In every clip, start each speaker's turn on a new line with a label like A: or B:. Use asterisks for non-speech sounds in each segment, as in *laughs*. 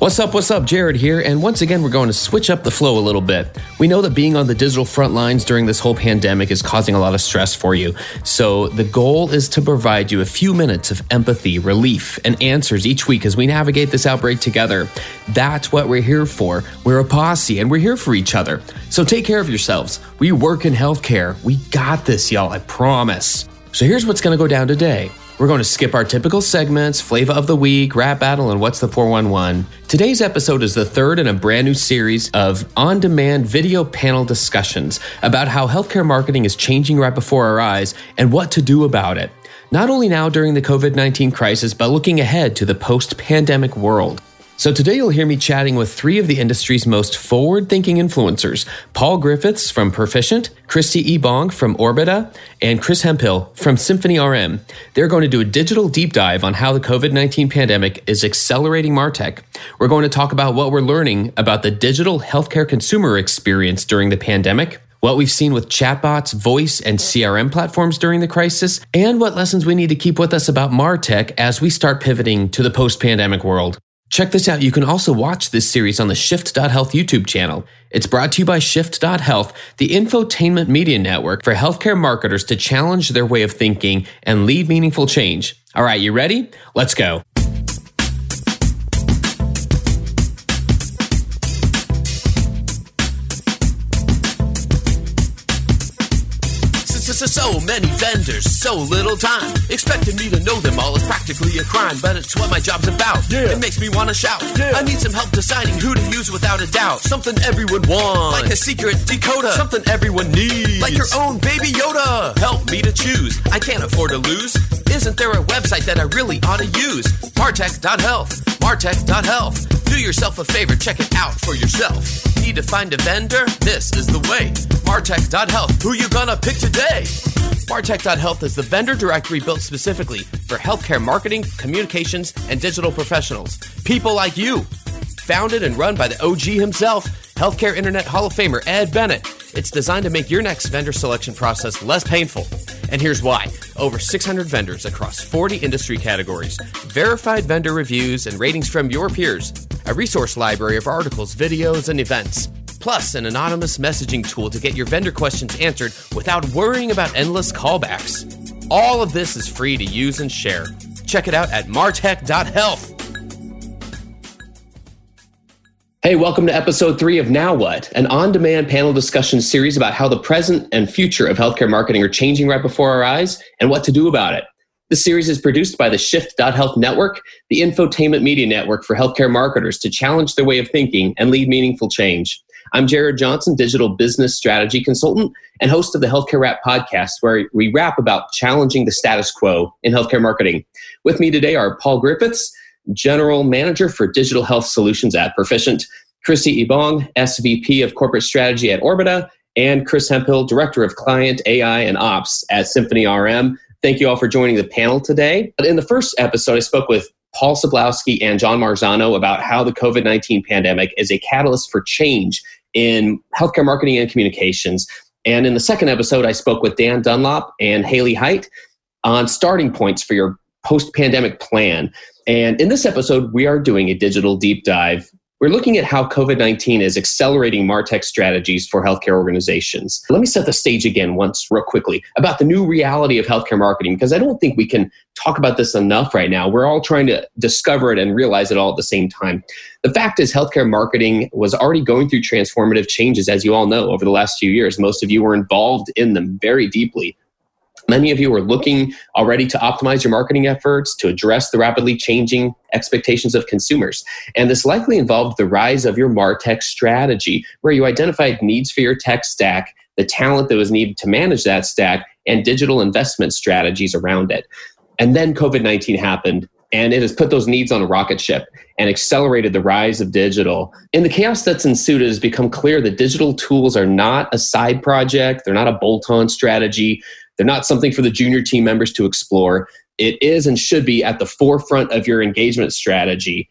A: What's up? What's up? Jared here. And once again, we're going to switch up the flow a little bit. We know that being on the digital front lines during this whole pandemic is causing a lot of stress for you. So, the goal is to provide you a few minutes of empathy, relief, and answers each week as we navigate this outbreak together. That's what we're here for. We're a posse and we're here for each other. So, take care of yourselves. We work in healthcare. We got this, y'all. I promise. So, here's what's going to go down today. We're going to skip our typical segments, flavor of the week, rap battle, and what's the 411. Today's episode is the third in a brand new series of on demand video panel discussions about how healthcare marketing is changing right before our eyes and what to do about it. Not only now during the COVID 19 crisis, but looking ahead to the post pandemic world. So today you'll hear me chatting with three of the industry's most forward-thinking influencers, Paul Griffiths from Perficient, Kristi Ebong from Orbita, and Chris Hemphill from Symphony RM. They're going to do a digital deep dive on how the COVID-19 pandemic is accelerating MarTech. We're going to talk about what we're learning about the digital healthcare consumer experience during the pandemic, what we've seen with chatbots, voice, and CRM platforms during the crisis, and what lessons we need to keep with us about MarTech as we start pivoting to the post pandemic world. Check this out. You can also watch this series on the Shift.Health YouTube channel. It's brought to you by Shift.Health, the infotainment media network for healthcare marketers to challenge their way of thinking and lead meaningful change. All right, you ready? Let's go.
B: So many vendors, so little time. Expecting me to know them all is practically a crime, but it's what my job's about. Yeah. It makes me want to shout. Yeah. I need some help deciding who to use without a doubt. Something everyone wants, like a secret decoder. Something everyone needs, like your own baby Yoda. Help me to choose. I can't afford to lose. Isn't there a website that I really ought to use? Martech.health. Martech.health. Do yourself a favor, check it out for yourself. Need to find a vendor? This is the way. Martech.health. Who you gonna pick today? Martech.health is the vendor directory built specifically for healthcare marketing, communications, and digital professionals. People like you. Founded and run by the OG himself, Healthcare Internet Hall of Famer Ed Bennett. It's designed to make your next vendor selection process less painful. And here's why over 600 vendors across 40 industry categories, verified vendor reviews and ratings from your peers, a resource library of articles, videos, and events, plus an anonymous messaging tool to get your vendor questions answered without worrying about endless callbacks. All of this is free to use and share. Check it out at martech.health.
A: Hey, welcome to episode three of Now What, an on demand panel discussion series about how the present and future of healthcare marketing are changing right before our eyes and what to do about it. This series is produced by the Shift.Health Network, the infotainment media network for healthcare marketers to challenge their way of thinking and lead meaningful change. I'm Jared Johnson, digital business strategy consultant and host of the Healthcare Rap podcast, where we rap about challenging the status quo in healthcare marketing. With me today are Paul Griffiths, General Manager for Digital Health Solutions at Perficient, Kristi Ebong, SVP of Corporate Strategy at Orbita, and Chris Hemphill, Director of Client AI and Ops at Symphony RM. Thank you all for joining the panel today. In the first episode, I spoke with Paul Soblowski and John Marzano about how the COVID 19 pandemic is a catalyst for change in healthcare marketing and communications. And in the second episode, I spoke with Dan Dunlop and Haley Height on starting points for your post pandemic plan. And in this episode, we are doing a digital deep dive we're looking at how COVID 19 is accelerating MarTech strategies for healthcare organizations. Let me set the stage again once, real quickly, about the new reality of healthcare marketing, because I don't think we can talk about this enough right now. We're all trying to discover it and realize it all at the same time. The fact is, healthcare marketing was already going through transformative changes, as you all know, over the last few years. Most of you were involved in them very deeply. Many of you are looking already to optimize your marketing efforts to address the rapidly changing expectations of consumers. And this likely involved the rise of your MarTech strategy, where you identified needs for your tech stack, the talent that was needed to manage that stack, and digital investment strategies around it. And then COVID 19 happened, and it has put those needs on a rocket ship and accelerated the rise of digital. In the chaos that's ensued, it has become clear that digital tools are not a side project, they're not a bolt on strategy. They're not something for the junior team members to explore. It is and should be at the forefront of your engagement strategy,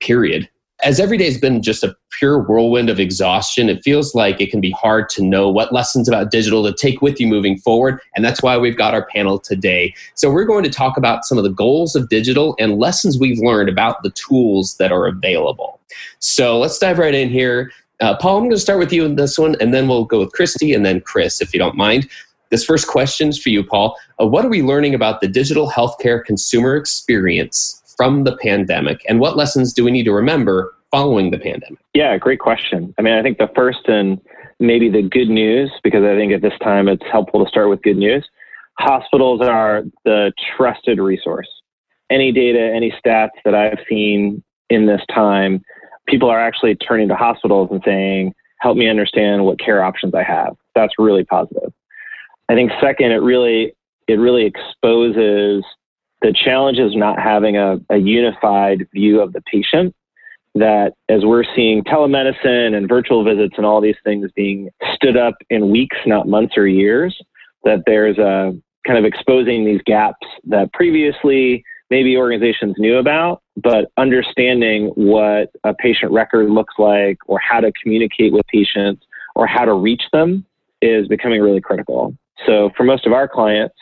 A: period. As every day has been just a pure whirlwind of exhaustion, it feels like it can be hard to know what lessons about digital to take with you moving forward. And that's why we've got our panel today. So, we're going to talk about some of the goals of digital and lessons we've learned about the tools that are available. So, let's dive right in here. Uh, Paul, I'm going to start with you in this one, and then we'll go with Kristi and then Chris, if you don't mind. This first question is for you, Paul. Uh, what are we learning about the digital healthcare consumer experience from the pandemic, and what lessons do we need to remember following the pandemic?
C: Yeah, great question. I mean, I think the first and maybe the good news, because I think at this time it's helpful to start with good news. Hospitals are the trusted resource. Any data, any stats that I've seen in this time, people are actually turning to hospitals and saying, help me understand what care options I have. That's really positive. I think second, it really it really exposes the challenges of not having a, a unified view of the patient. That as we're seeing telemedicine and virtual visits and all these things being stood up in weeks, not months or years, that there's a kind of exposing these gaps that previously maybe organizations knew about, but understanding what a patient record looks like or how to communicate with patients or how to reach them is becoming really critical. So for most of our clients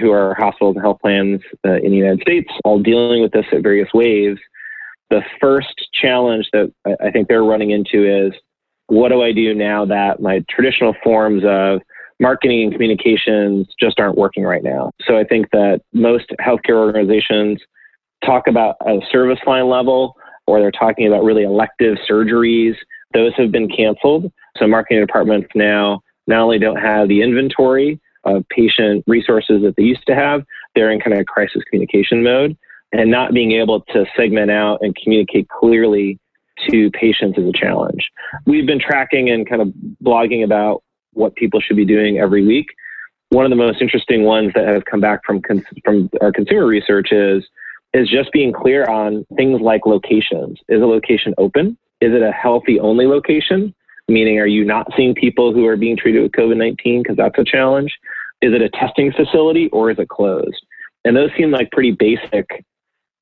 C: who are hospitals and health plans uh, in the United States, all dealing with this at various waves, the first challenge that I think they're running into is what do I do now that my traditional forms of marketing and communications just aren't working right now? So I think that most healthcare organizations talk about a service line level or they're talking about really elective surgeries. Those have been canceled. So marketing departments now not only don't have the inventory of patient resources that they used to have, they're in kind of crisis communication mode. And not being able to segment out and communicate clearly to patients is a challenge. We've been tracking and kind of blogging about what people should be doing every week. One of the most interesting ones that have come back from cons- from our consumer research is is just being clear on things like locations. Is a location open? Is it a healthy only location? Meaning, are you not seeing people who are being treated with COVID 19? Because that's a challenge. Is it a testing facility or is it closed? And those seem like pretty basic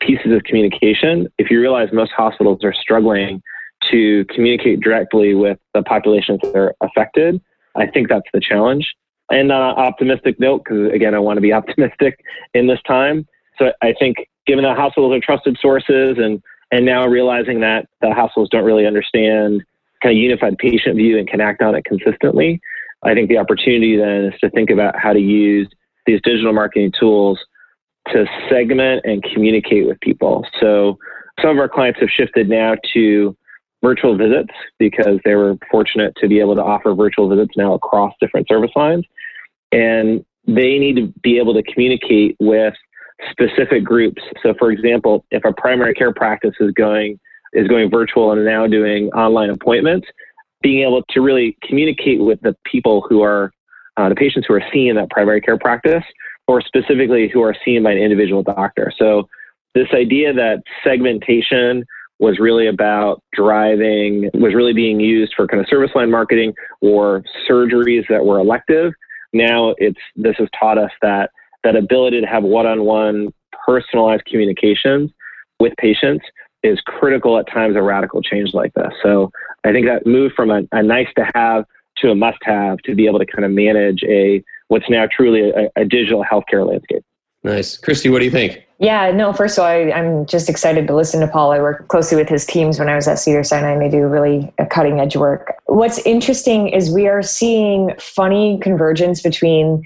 C: pieces of communication. If you realize most hospitals are struggling to communicate directly with the populations that are affected, I think that's the challenge. And on an optimistic note, because again, I want to be *laughs* optimistic in this time. So I think given that hospitals are trusted sources and and now realizing that the hospitals don't really understand kind of unified patient view and can act on it consistently, I think the opportunity then is to think about how to use these digital marketing tools to segment and communicate with people. So some of our clients have shifted now to virtual visits because they were fortunate to be able to offer virtual visits now across different service lines. And they need to be able to communicate with specific groups. So, for example, if a primary care practice is going is going virtual and now doing online appointments, being able to really communicate with the people who are uh, the patients who are seen in that primary care practice, or specifically who are seen by an individual doctor. So, this idea that segmentation was really about driving, was really being used for kind of service line marketing or surgeries that were elective. Now it's this has taught us that that ability to have one-on-one personalized communications with patients is critical at times of radical change like this. So I think that move from a, a nice to have to a must have to be able to kind of manage a what's now truly a, a digital healthcare landscape.
A: Nice. Kristi, what do you think?
D: Yeah, no, first of all, I, am just excited to listen to Paul. I work closely with his teams when I was at Cedars-Sinai, and they do really cutting edge work. What's interesting is we are seeing funny convergence between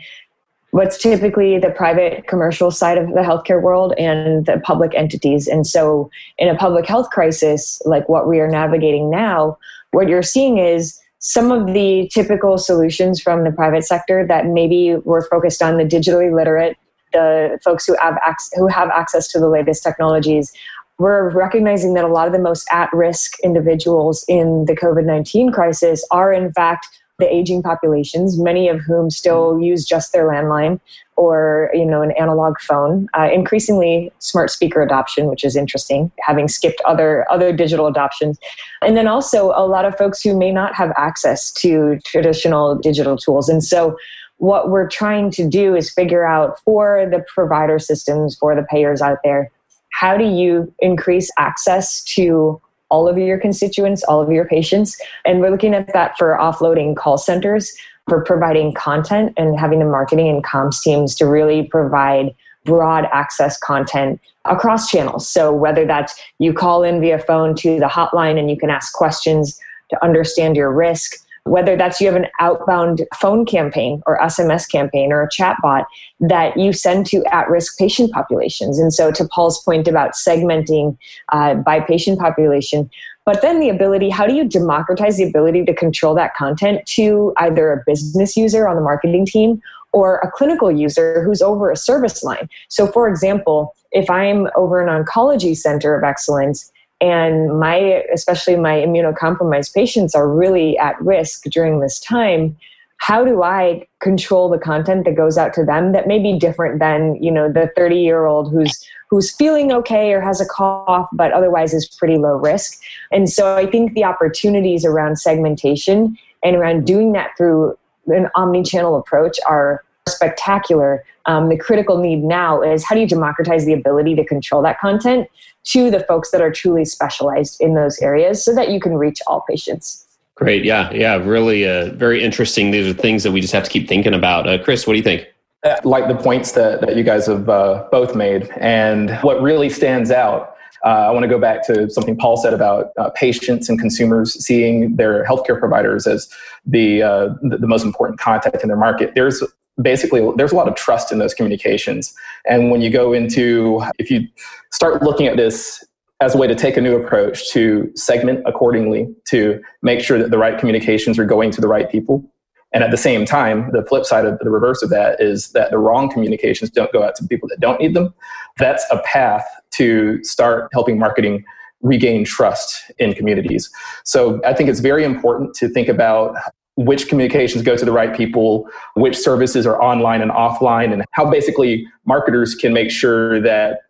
D: what's typically the private commercial side of the healthcare world and the public entities. And so, in a public health crisis like what we are navigating now, what you're seeing is some of the typical solutions from the private sector that maybe were focused on the digitally literate the folks who have ac- who have access to the latest technologies we're recognizing that a lot of the most at-risk individuals in the covid-19 crisis are in fact the aging populations many of whom still use just their landline or you know an analog phone. Uh, increasingly smart speaker adoption which is interesting having skipped other other digital adoptions. And then also a lot of folks who may not have access to traditional digital tools. And so what we're trying to do is figure out for the provider systems, for the payers out there, how do you increase access to all of your constituents, all of your patients? And we're looking at that for offloading call centers, for providing content and having the marketing and comms teams to really provide broad access content across channels. So whether that's you call in via phone to the hotline and you can ask questions to understand your risk, whether that's you have an outbound phone campaign or SMS campaign or a chatbot that you send to at risk patient populations. And so, to Paul's point about segmenting uh, by patient population, but then the ability how do you democratize the ability to control that content to either a business user on the marketing team or a clinical user who's over a service line? So, for example, if I'm over an oncology center of excellence, and my especially my immunocompromised patients are really at risk during this time. How do i control the content that goes out to them that may be different than you know the 30 year old who's who's feeling okay or has a cough but otherwise is pretty low risk? And so i think the opportunities around segmentation and around doing that through an omni-channel approach are spectacular. Um, the critical need now is how do you democratize the ability to control that content to the folks that are truly specialized in those areas so that you can reach all patients.
A: Great. Yeah. Yeah. Really uh, very interesting. These are things that we just have to keep thinking about. Uh, Chris, what do you think?
E: I like the points that, that you guys have uh, both made. And what really stands out, uh, I want to go back to something Paul said about uh, patients and consumers seeing their healthcare providers as the, uh, the, the most important contact in their market. There's basically there's a lot of trust in those communications. And when you go into if you start looking at this as a way to take a new approach to segment accordingly to make sure that the right communications are going to the right people. And at the same time the flip side of the reverse of that is that the wrong communications don't go out to people that don't need them. That's a path to start helping marketing regain trust in communities. So i think it's very important to think about which communications go to the right people, which services are online and offline, and how basically marketers can make sure that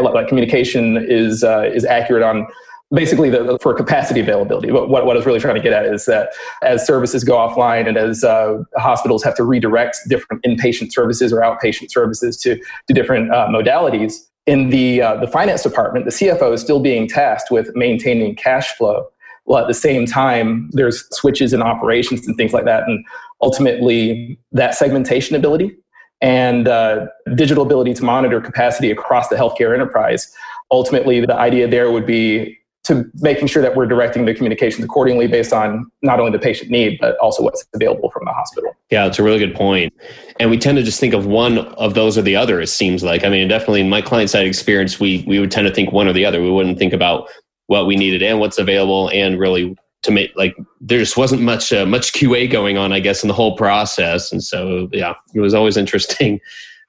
E: like communication is uh, is accurate on basically the, for capacity availability. But what, what I was really trying to get at is that as services go offline and as uh, hospitals have to redirect different inpatient services or outpatient services to, to different uh, modalities, in the, uh, the finance department, the CFO is still being tasked with maintaining cash flow while at the same time there's switches in operations and things like that and ultimately that segmentation ability and uh, digital ability to monitor capacity across the healthcare enterprise. Ultimately the idea there would be to making sure that we're directing the communications accordingly based on not only the patient need but also what's available from the hospital.
A: Yeah it's a really good point. And we tend to just think of one of those or the other it seems like. I mean definitely in my client side experience we we would tend to think one or the other. We wouldn't think about what we needed and what's available and really to make like there just wasn't much uh, much QA going on, I guess, in the whole process. And so, yeah, it was always *laughs* interesting.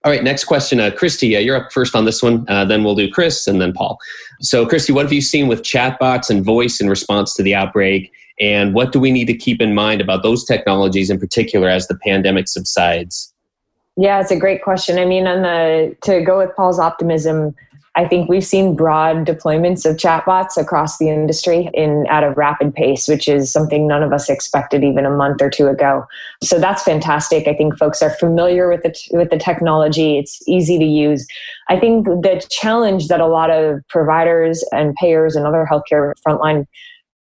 A: All right, next question, uh, Kristi. Uh, you're up first on this one. Uh, then we'll do Chris and then Paul. So, Kristi, what have you seen with chatbots and voice in response to the outbreak? And what do we need to keep in mind about those technologies in particular as the pandemic subsides?
D: Yeah, it's a great question. I mean, on the to go with Paul's optimism, I think we've seen broad deployments of chatbots across the industry in at a rapid pace, which is something none of us expected even a month or two ago. So that's fantastic. I think folks are familiar with the with the technology. It's easy to use. I think the challenge that a lot of providers and payers and other healthcare frontline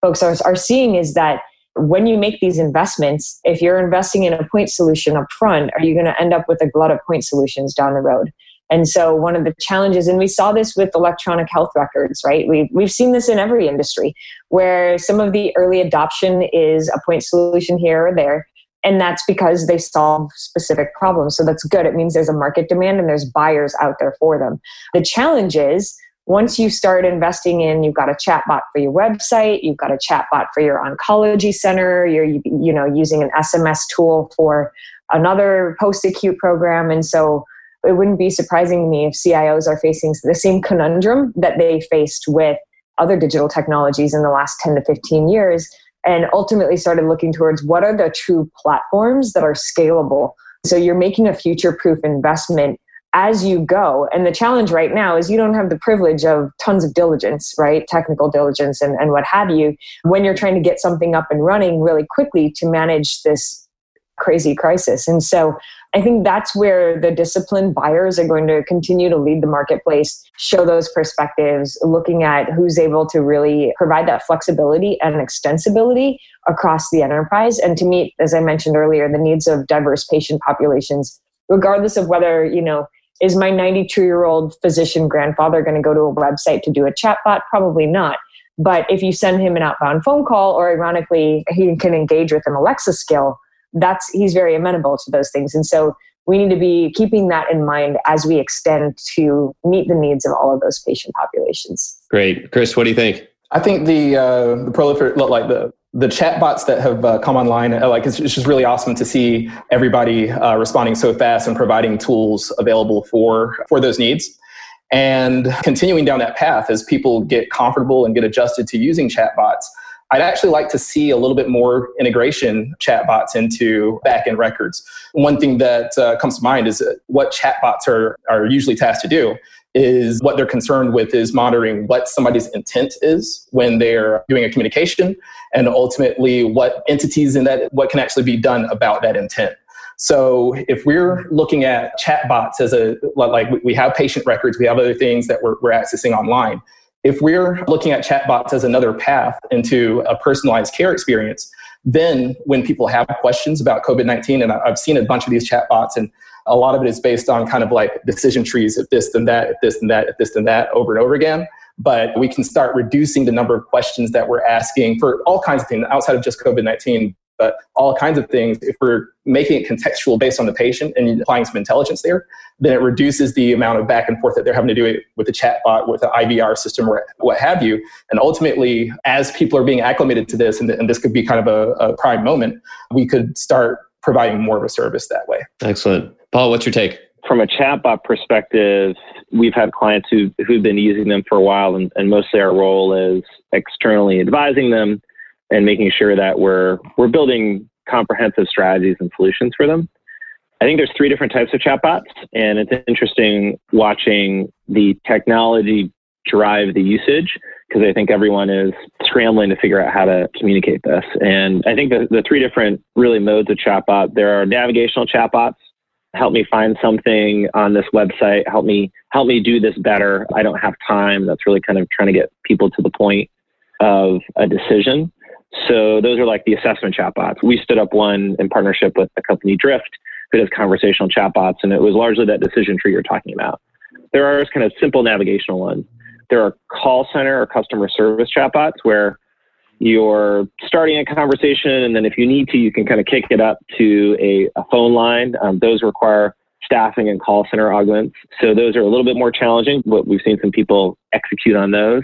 D: folks are, are seeing is that when you make these investments, if you're investing in a point solution up front, are you going to end up with a glut of point solutions down the road? And so one of the challenges, and we saw this with electronic health records, right? We, we've seen this in every industry where some of the early adoption is a point solution here or there. And that's because they solve specific problems. So that's good. It means there's a market demand and there's buyers out there for them. The challenge is once you start investing in you've got a chatbot for your website you've got a chatbot for your oncology center you're you know using an sms tool for another post acute program and so it wouldn't be surprising to me if cios are facing the same conundrum that they faced with other digital technologies in the last 10 to 15 years and ultimately started looking towards what are the true platforms that are scalable so you're making a future proof investment as you go. And the challenge right now is you don't have the privilege of tons of diligence, right? Technical diligence and, and what have you, when you're trying to get something up and running really quickly to manage this crazy crisis. And so I think that's where the disciplined buyers are going to continue to lead the marketplace, show those perspectives, looking at who's able to really provide that flexibility and extensibility across the enterprise and to meet, as I mentioned earlier, the needs of diverse patient populations regardless of whether you know is my 92 year old physician grandfather going to go to a website to do a chatbot? Probably not. But if you send him an outbound phone call, or ironically, he can engage with an Alexa skill, that's he's very amenable to those things. And so we need to be keeping that in mind as we extend to meet the needs of all of those patient populations.
A: Great, Chris. What do you think?
E: I think the uh, the prolifer like the the chatbots that have uh, come online, uh, like it's, it's, just really awesome to see everybody uh, responding so fast and providing tools available for for those needs. And continuing down that path as people get comfortable and get adjusted to using chatbots, I'd actually like to see a little bit more integration chatbots into backend records. One thing that uh, comes to mind is what chatbots are, are usually tasked to do is what they're concerned with is monitoring what somebody's intent is when they're doing a communication and ultimately what entities in that what can actually be done about that intent so if we're looking at chatbots as a like we have patient records we have other things that we're, we're accessing online if we're looking at chatbots as another path into a personalized care experience then when people have questions about covid-19 and i've seen a bunch of these chatbots and a lot of it is based on kind of like decision trees if this then that, if this then that, if this then that over and over again. But we can start reducing the number of questions that we're asking for all kinds of things outside of just COVID 19, but all kinds of things. If we're making it contextual based on the patient and applying some intelligence there, then it reduces the amount of back and forth that they're having to do it with the chatbot, with the IVR system, or what have you. And ultimately, as people are being acclimated to this, and, and this could be kind of a, a prime moment, we could start providing more of a service that way.
A: Excellent. Paul, what's your take?
C: From a chatbot perspective, we've had clients who, who've been using them for a while, and, and mostly our role is externally advising them and making sure that we're, we're building comprehensive strategies and solutions for them. I think there's three different types of chatbots, and it's interesting watching the technology drive the usage because I think everyone is scrambling to figure out how to communicate this. And I think the, the three different really modes of chatbot there are navigational chatbots. Help me find something on this website. Help me help me do this better. I don't have time. That's really kind of trying to get people to the point of a decision. So those are like the assessment chatbots. We stood up one in partnership with the company Drift, who does conversational chatbots, and it was largely that decision tree you're talking about. There are kind of simple navigational ones there are call center or customer service chatbots where you're starting a conversation, and then if you need to, you can kind of kick it up to a, a phone line. Um, those require staffing and call center augments. So those are a little bit more challenging, but we've seen some people execute on those.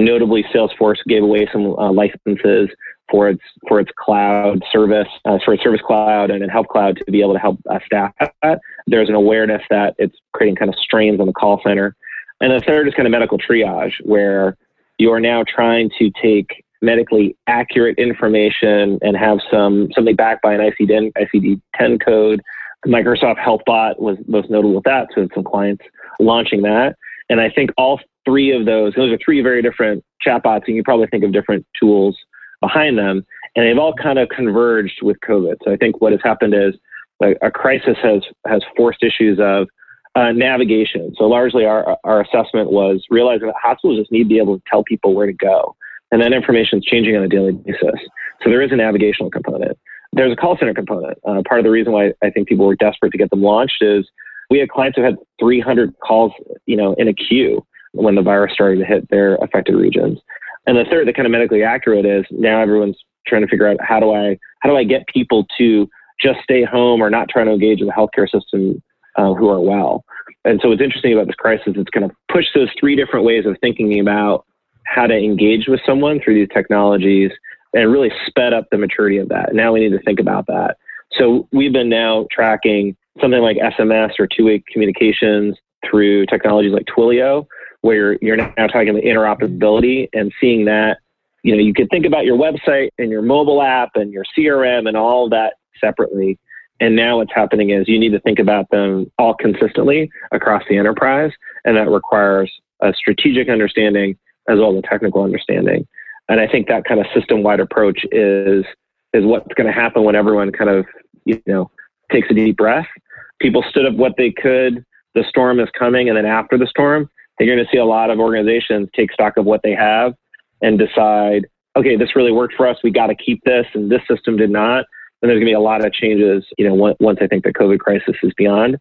C: Notably, Salesforce gave away some uh, licenses for its for its cloud service, uh, for its service cloud and Health Cloud to be able to help uh, staff that. There's an awareness that it's creating kind of strains on the call center. And the third is kind of medical triage, where you are now trying to take medically accurate information and have some something backed by an ICD, ICD-10 code. Microsoft HealthBot was most notable with that, so some clients launching that. And I think all three of those, those are three very different chatbots, and you probably think of different tools behind them, and they've all kind of converged with COVID. So I think what has happened is like, a crisis has has forced issues of uh, navigation. So largely our, our assessment was realizing that hospitals just need to be able to tell people where to go. And that information is changing on a daily basis. So there is a navigational component. There's a call center component. Uh, part of the reason why I think people were desperate to get them launched is We had clients who had 300 calls, you know, in a queue when the virus started to hit their affected regions. And the third, the kind of medically accurate is now everyone's trying to figure out how do I how do I get people to just stay home or not trying to engage in the healthcare system uh, who are well. And so what's interesting about this crisis, it's kind of pushed those three different ways of thinking about how to engage with someone through these technologies and really sped up the maturity of that. Now we need to think about that. So we've been now tracking something like SMS or two-way communications through technologies like Twilio, where you're now talking about interoperability and seeing that, you know, you could think about your website and your mobile app and your CRM and all that separately. And now what's happening is you need to think about them all consistently across the enterprise. And that requires a strategic understanding as well as a technical understanding. And I think that kind of system wide approach is is what's going to happen when everyone kind of you know takes a deep breath. People stood up what they could. The storm is coming, and then after the storm, you're going to see a lot of organizations take stock of what they have and decide, okay, this really worked for us. We got to keep this, and this system did not. And there's going to be a lot of changes. You know, once I think the COVID crisis is beyond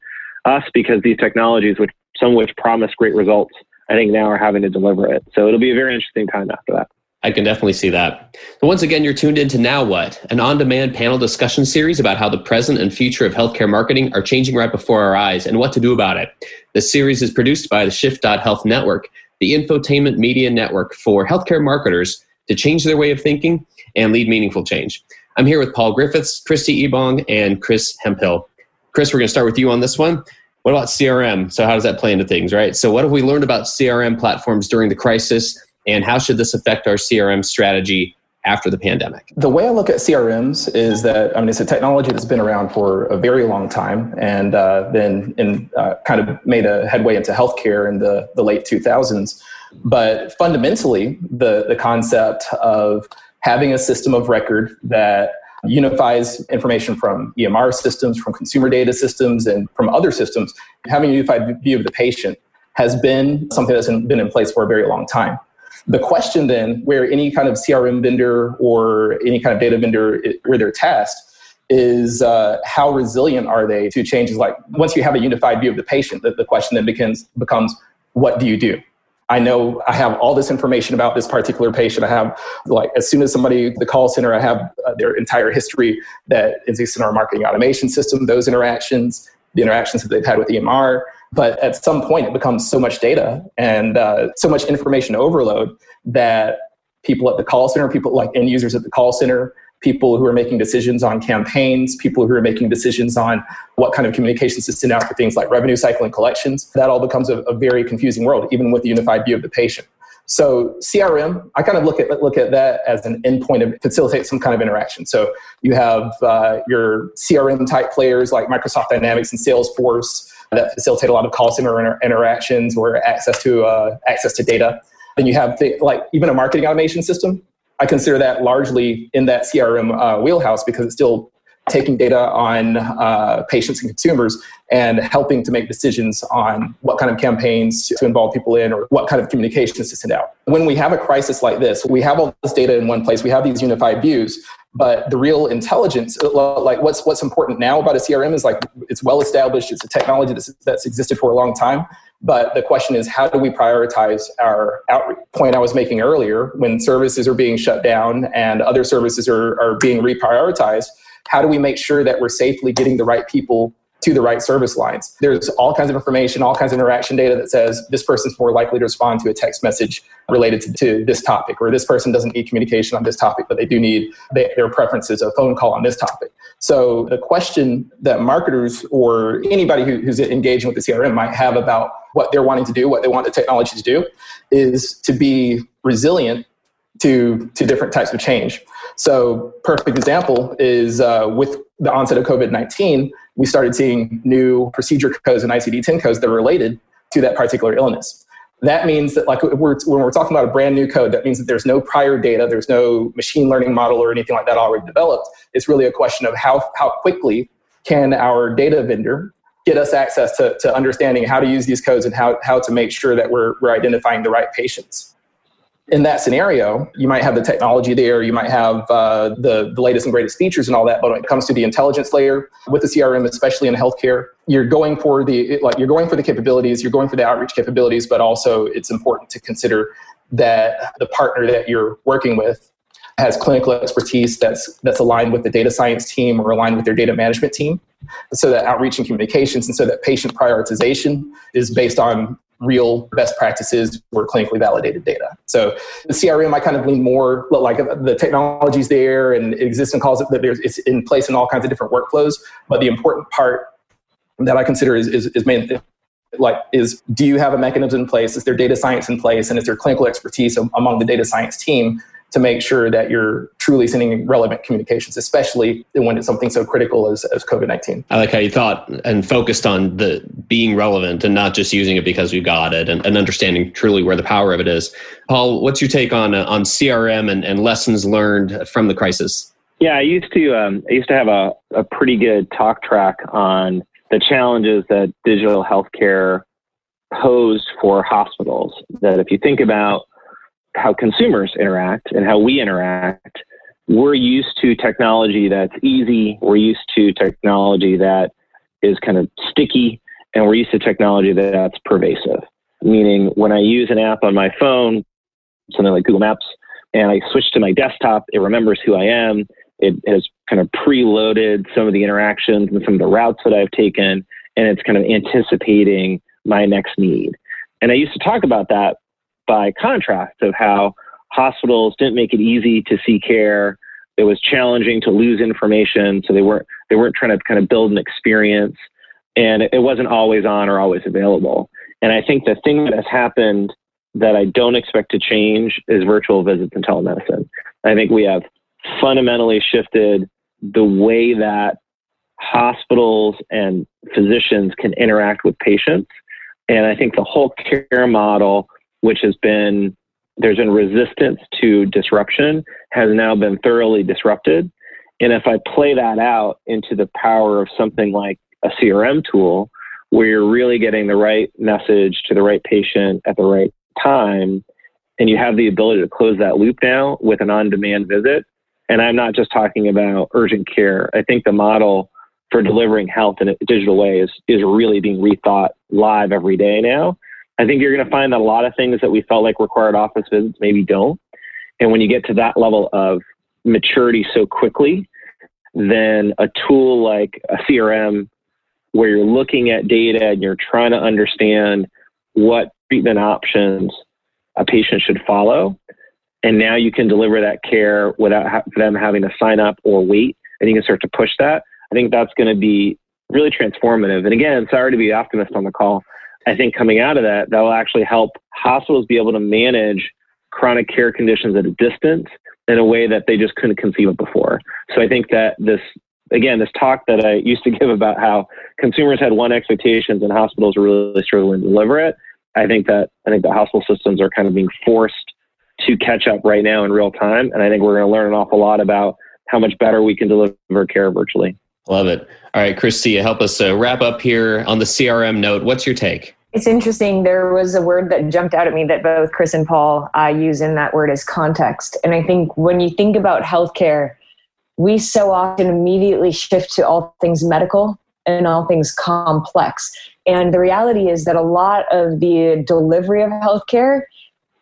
C: us, because these technologies, which some of which promise great results, I think now are having to deliver it. So it'll be a very interesting time after that.
A: I can definitely see that. So once again, you're tuned into Now What, an on demand panel discussion series about how the present and future of healthcare marketing are changing right before our eyes and what to do about it. This series is produced by the Shift.Health Network, the infotainment media network for healthcare marketers to change their way of thinking and lead meaningful change. I'm here with Paul Griffiths, Kristi Ebong, and Chris Hemphill. Chris, we're going to start with you on this one. What about CRM? So, how does that play into things, right? So, what have we learned about CRM platforms during the crisis? And how should this affect our CRM strategy after the pandemic?
E: The way I look at CRMs is that I mean it's a technology that's been around for a very long time, and uh, then in uh, kind of made a headway into healthcare in the the late 2000s. But fundamentally, the the concept of having a system of record that unifies information from EMR systems, from consumer data systems, and from other systems, having a unified view of the patient has been something that's been in place for a very long time. The question then, where any kind of CRM vendor or any kind of data vendor, where they're tasked, is uh, how resilient are they to changes like once you have a unified view of the patient, the, the question then becomes, becomes what do you do? I know I have all this information about this particular patient. I have, like, as soon as somebody, the call center, I have uh, their entire history that exists in our marketing automation system, those interactions, the interactions that they've had with EMR. But at some point, it becomes so much data and uh, so much information overload that people at the call center, people like end users at the call center, people who are making decisions on campaigns, people who are making decisions on what kind of communications to send out for things like revenue cycle and collections, that all becomes a, a very confusing world, even with the unified view of the patient. So CRM, I kind of look at look at that as an endpoint to facilitate some kind of interaction. So you have uh, your CRM type players like Microsoft Dynamics and Salesforce that facilitate a lot of call center inter- interactions or access to uh, access to data. Then you have th- like even a marketing automation system. I consider that largely in that CRM uh, wheelhouse because it's still taking data on uh, patients and consumers and helping to make decisions on what kind of campaigns to involve people in or what kind of communications to send out. When we have a crisis like this, we have all this data in one place, we have these unified views, but the real intelligence uh, like what's what's important now about a crm is like it's well established it's a technology that's, that's existed for a long time. But the question is how do we prioritize our outreach? Point i was making earlier when services are being shut down and other services are, are being reprioritized how do we make sure that we're safely getting the right people to the right service lines. There's all kinds of information, all kinds of interaction data that says this person's more likely to respond to a text message related to, to this topic, or this person doesn't need communication on this topic, but they do need they, their preferences, a phone call on this topic. So the question that marketers or anybody who, who's engaging with the CRM might have about what they're wanting to do, what they want the technology to do, is to be resilient to, to different types of change. So, perfect example is uh, with the onset of COVID 19, we started seeing new procedure codes and ICD 10 codes that are related to that particular illness. That means that, like, we're, when we're talking about a brand new code, that means that there's no prior data, there's no machine learning model or anything like that already developed. It's really a question of how, how quickly can our data vendor get us access to, to understanding how to use these codes and how, how to make sure that we're, we're identifying the right patients. In that scenario, you might have the technology there, you might have uh, the, the latest and greatest features and all that. But when it comes to the intelligence layer with the CRM, especially in healthcare, you're going for the like you're going for the capabilities, you're going for the outreach capabilities, but also it's important to consider that the partner that you're working with has clinical expertise that's that's aligned with the data science team or aligned with their data management team so that outreach and communications and so that patient prioritization is based on real best practices or clinically validated data. So the CRM, I kind of lean more like the technology's there and existing calls that there's it's in place in all kinds of different workflows. But the important part that I consider is is, is main, like is do you have a mechanism in place? Is there data science in place, and is there clinical expertise among the data science team to make sure that you're truly sending relevant communications, especially when it's something so critical as, as COVID 19.
A: I like how you thought and focused on the being relevant and not just using it because we got it and, and understanding truly where the power of it is. Paul, what's your take on, uh, on CRM and, and lessons learned from the crisis?
C: Yeah, I used to um, I used to have a, a pretty good talk track on the challenges that digital healthcare posed for hospitals. That if you think about how consumers interact and how we interact, we're used to technology that's easy. We're used to technology that is kind of sticky, and we're used to technology that's pervasive. Meaning, when I use an app on my phone, something like Google Maps, and I switch to my desktop, it remembers who I am. It has kind of preloaded some of the interactions and some of the routes that I've taken, and it's kind of anticipating my next need. And I used to talk about that by contrast of how hospitals didn't make it easy to see care. It was challenging to lose information, so they weren't they weren't trying to kind of build an experience, and it wasn't always on or always available. And I think the thing that has happened that I don't expect to change is virtual visits and telemedicine. I think we have fundamentally shifted the way that hospitals and physicians can interact with patients. And I think the whole care model which has been there's been resistance to disruption has now been thoroughly disrupted. And if I play that out into the power of something like a CRM tool, where you're really getting the right message to the right patient at the right time, and you have the ability to close that loop now with an on demand visit. And I'm not just talking about urgent care. I think the model for delivering health in a digital way is, is really being rethought live every day now. I think you're going to find that a lot of things that we felt like required office visits maybe don't. And when you get to that level of maturity so quickly, then a tool like a CRM, where you're looking at data and you're trying to understand what treatment options a patient should follow, and now you can deliver that care without ha- them having to sign up or wait, and you can start to push that. I think that's going to be really transformative. And again, sorry to be optimist on the call. I think coming out of that, that will actually help hospitals be able to manage chronic care conditions at a distance in a way that they just couldn't conceive of before. So I think that this, again, this talk that I *laughs* used to give about how consumers had one expectations and hospitals were really struggling to deliver it. I think that I think the hospital systems are kind of being forced to catch up right now in real time, and I think we're going to learn an awful lot about how much better we can deliver care virtually.
A: Love it. All right, Kristi, help us uh, wrap up here on the CRM note. What's your take?
D: It's interesting. There was a word that jumped out at me that both Chris and Paul uh, use, and that word is context. And I think when you think about healthcare, we so often immediately shift to all things medical and all things complex. And the reality is that a lot of the delivery of healthcare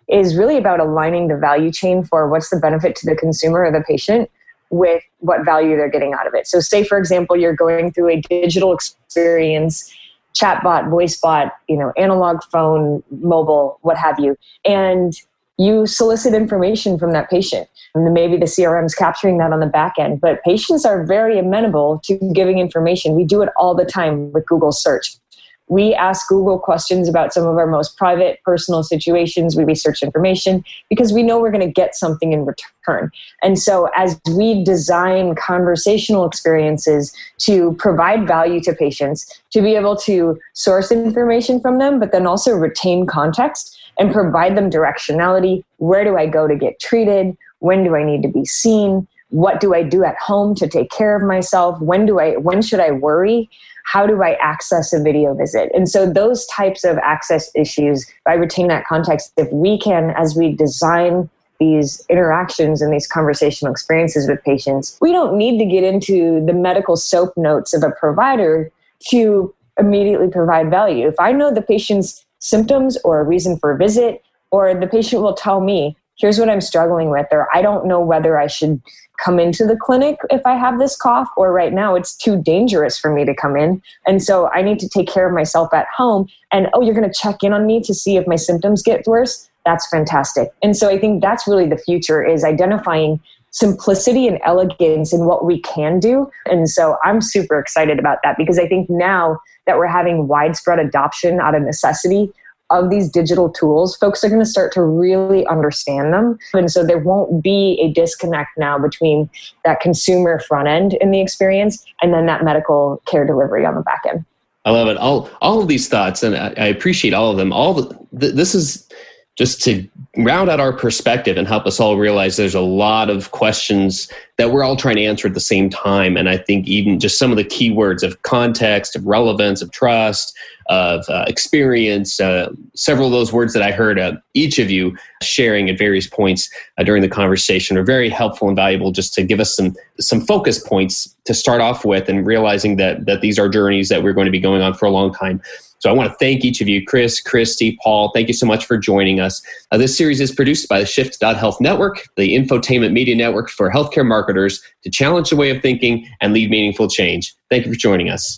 D: is really about aligning the value chain for what's the benefit to the consumer or the patient with what value they're getting out of it. So, say for example, you're going through a digital experience, chatbot, voice bot, you know, analog phone, mobile, what have you, and you solicit information from that patient. And maybe the CRM is capturing that on the back end, but patients are very amenable to giving information. We do it all the time with Google search we ask Google questions about some of our most private, personal situations. We research information because we know we're going to get something in return. And so, as we design conversational experiences to provide value to patients, to be able to source information from them, but then also retain context and provide them directionality where do I go to get treated? When do I need to be seen? What do I do at home to take care of myself? When do I when should I worry? How do I access a video visit? And so those types of access issues, I retain that context. If we can, as we design these interactions and these conversational experiences with patients, we don't need to get into the medical soap notes of a provider to immediately provide value. If I know the patient's symptoms or a reason for a visit, or the patient will tell me, here's what I'm struggling with, or I don't know whether I should come into the clinic if I have this cough, or right now it's too dangerous for me to come in. And so I need to take care of myself at home. And oh, you're going to check in on me to see if my symptoms get worse. That's fantastic. And so I think that's really the future is identifying simplicity and elegance in what we can do. And so I'm super excited about that because I think now that we're having widespread adoption out of necessity of these digital tools, folks are going to start to really understand them. And so there won't be a disconnect now between that consumer front end in the experience and then that medical care delivery on the back end.
A: I love it. All all of these thoughts, and I, I appreciate all of them. All the, th- this is just to round out our perspective and help us all realize there's a lot of questions that we're all trying to answer at the same time. And I think even just some of the keywords of context, of relevance, of trust, of uh, experience, uh, several of those words that I heard uh, each of you sharing at various points uh, during the conversation are very helpful and valuable just to give us some some focus points to start off with and realizing that that these are journeys that we're going to be going on for a long time. So I want to thank each of you, Chris, Kristi, Paul. Thank you so much for joining us. Uh, this series is produced by the Shift.Health Network, the infotainment media network for healthcare marketers to challenge the way of thinking and lead meaningful change. Thank you for joining us.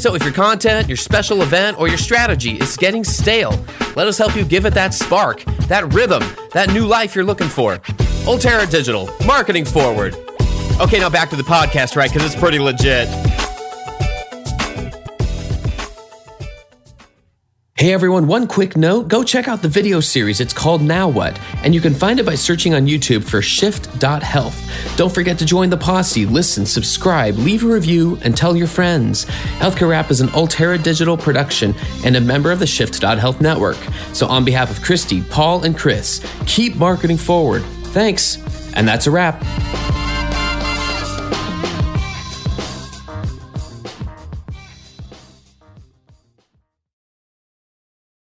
B: So if your content, your special event, or your strategy is getting stale, let us help you give it that spark, that rhythm, that new life you're looking for. Ultera Digital, marketing forward. Okay, now back to the podcast, right? Because it's pretty legit.
A: Hey everyone, one quick note go check out the video series. It's called Now What, and you can find it by searching on YouTube for shift.health. Don't forget to join the posse, listen, subscribe, leave a review, and tell your friends. Healthcare Rap is an Ultera digital production and a member of the Shift.health network. So, on behalf of Kristi, Paul, and Chris, keep marketing forward. Thanks, and that's a wrap.